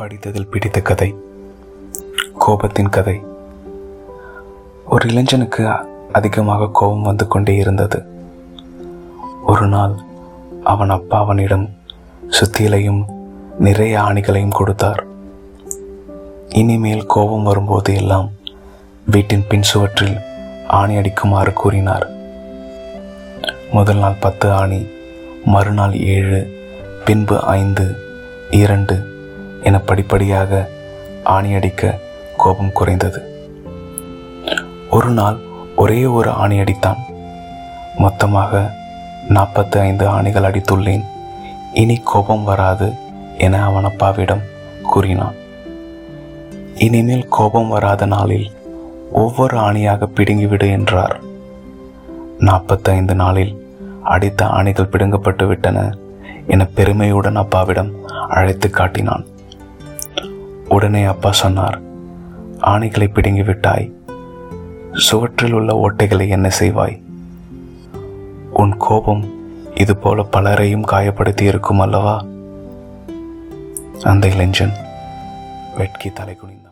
படித்ததில் பிடித்த கதை. கோபத்தின் கதை. ஒரு இளைஞனுக்கு அதிகமாக கோபம் வந்து கொண்டே இருந்தது. ஒரு நாள் அவன் அப்பா அவனிடம் சுத்தியலையும் நிறைய ஆணிகளையும் கொடுத்தார். இனிமேல் கோபம் வரும்போது எல்லாம் வீட்டின் பின் சுவற்றில் ஆணி அடிக்குமாறு கூறினார். முதல் நாள் பத்து ஆணி மறுநாள் ஏழு பின்பு ஐந்து இரண்டு என படிப்படியாக ஆணியடிக்க கோபம் குறைந்தது. ஒரு நாள் ஒரே ஒரு ஆணி அடித்தான். மொத்தமாக நாற்பத்தி ஐந்து ஆணிகள் அடித்துள்ளேன். இனி கோபம் வராது என அவன் அப்பாவிடம் கூறினான். இனிமேல் கோபம் வராத நாளில் ஒவ்வொரு ஆணியாக பிடுங்கிவிடு என்றார். நாற்பத்தைந்து நாளில் அடித்த ஆணிகள் பிடுங்கப்பட்டு விட்டன என பெருமையுடன் அப்பாவிடம் அழைத்து காட்டினான். உடனே அப்பா சொன்னார் ஆணைகளை பிடுங்கி விட்டாய். சுவற்றில் உள்ள ஓட்டைகளை என்ன செய்வாய்? உன் கோபம் இதுபோல பலரையும் காயப்படுத்தி இருக்கும் அல்லவா? அந்த இளைஞன். வெட்கி தலை குனிந்தான்.